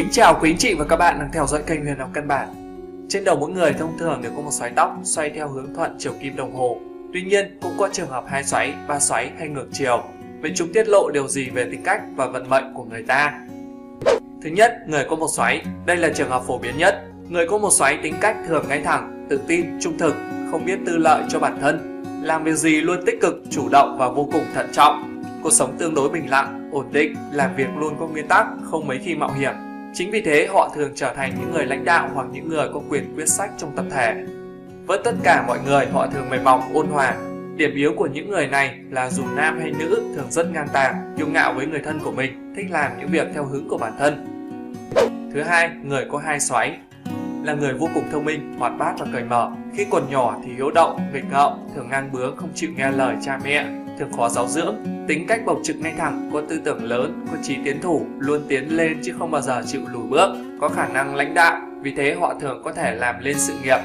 kính chào quý anh chị và các bạn đang theo dõi kênh Huyền học căn bản. Trên đầu mỗi người thông thường đều có một xoáy tóc xoay theo hướng thuận chiều kim đồng hồ. Tuy nhiên, cũng có trường hợp hai xoáy, ba xoáy hay ngược chiều. Vậy chúng tiết lộ điều gì về tính cách và vận mệnh của người ta? Thứ nhất, người có một xoáy. Đây là trường hợp phổ biến nhất. Người có một xoáy tính cách thường ngay thẳng, tự tin, trung thực, không biết tư lợi cho bản thân. Làm việc gì luôn tích cực, chủ động và vô cùng thận trọng. Cuộc sống tương đối bình lặng, ổn định, làm việc luôn có nguyên tắc, không mấy khi mạo hiểm, Chính vì thế họ thường trở thành những người lãnh đạo hoặc những người có quyền quyết sách trong tập thể. Với tất cả mọi người, họ thường mềm mỏng, ôn hòa. Điểm yếu của những người này là dù nam hay nữ thường rất ngang tàng, kiêu ngạo với người thân của mình, thích làm những việc theo hướng của bản thân. Thứ hai, người có hai xoáy là người vô cùng thông minh, hoạt bát và cởi mở. Khi còn nhỏ thì hiếu động, nghịch ngợm, thường ngang bướng, không chịu nghe lời cha mẹ, thường khó giáo dưỡng. Tính cách bộc trực ngay thẳng, có tư tưởng lớn, có trí tiến thủ, luôn tiến lên chứ không bao giờ chịu lùi bước, có khả năng lãnh đạo, vì thế họ thường có thể làm lên sự nghiệp.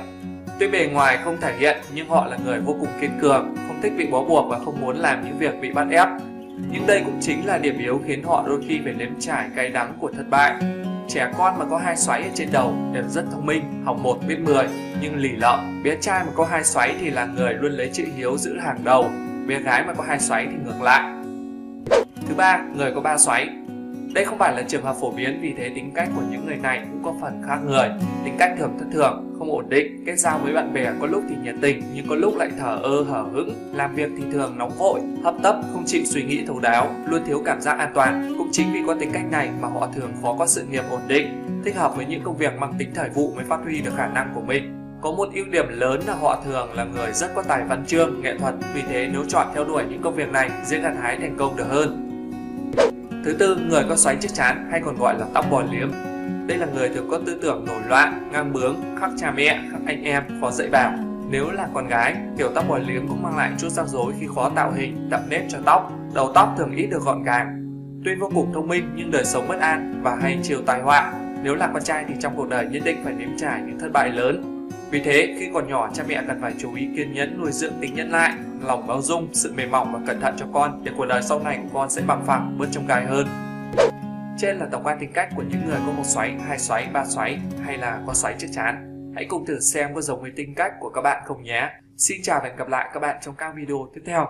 Tuy bề ngoài không thể hiện nhưng họ là người vô cùng kiên cường, không thích bị bó buộc và không muốn làm những việc bị bắt ép. Nhưng đây cũng chính là điểm yếu khiến họ đôi khi phải nếm trải cay đắng của thất bại. Trẻ con mà có hai xoáy ở trên đầu đều rất thông minh, học một biết mười, nhưng lì lợm. Bé trai mà có hai xoáy thì là người luôn lấy chữ hiếu giữ hàng đầu, bé gái mà có hai xoáy thì ngược lại. Thứ ba, người có ba xoáy. Đây không phải là trường hợp phổ biến vì thế tính cách của những người này cũng có phần khác người. Tính cách thường thất thường, không ổn định, kết giao với bạn bè có lúc thì nhiệt tình nhưng có lúc lại thở ơ hở hững, làm việc thì thường nóng vội, hấp tấp, không chịu suy nghĩ thấu đáo, luôn thiếu cảm giác an toàn. Cũng chính vì có tính cách này mà họ thường khó có sự nghiệp ổn định, thích hợp với những công việc mang tính thời vụ mới phát huy được khả năng của mình có một ưu điểm lớn là họ thường là người rất có tài văn chương, nghệ thuật, vì thế nếu chọn theo đuổi những công việc này dễ gặt hái thành công được hơn. Thứ tư, người có xoáy chiếc chán hay còn gọi là tóc bò liếm. Đây là người thường có tư tưởng nổi loạn, ngang bướng, khắc cha mẹ, khắc anh em, khó dạy bảo. Nếu là con gái, kiểu tóc bò liếm cũng mang lại chút rắc rối khi khó tạo hình, tạo nếp cho tóc. Đầu tóc thường ít được gọn gàng. Tuy vô cùng thông minh nhưng đời sống bất an và hay chiều tai họa. Nếu là con trai thì trong cuộc đời nhất định phải nếm trải những thất bại lớn vì thế, khi còn nhỏ, cha mẹ cần phải chú ý kiên nhẫn nuôi dưỡng tính nhẫn lại, lòng bao dung, sự mềm mỏng và cẩn thận cho con để cuộc đời sau này của con sẽ bằng phẳng, bớt trông gai hơn. Trên là tổng quan tính cách của những người có một xoáy, hai xoáy, ba xoáy hay là có xoáy chắc chán. Hãy cùng thử xem có giống với tính cách của các bạn không nhé. Xin chào và hẹn gặp lại các bạn trong các video tiếp theo.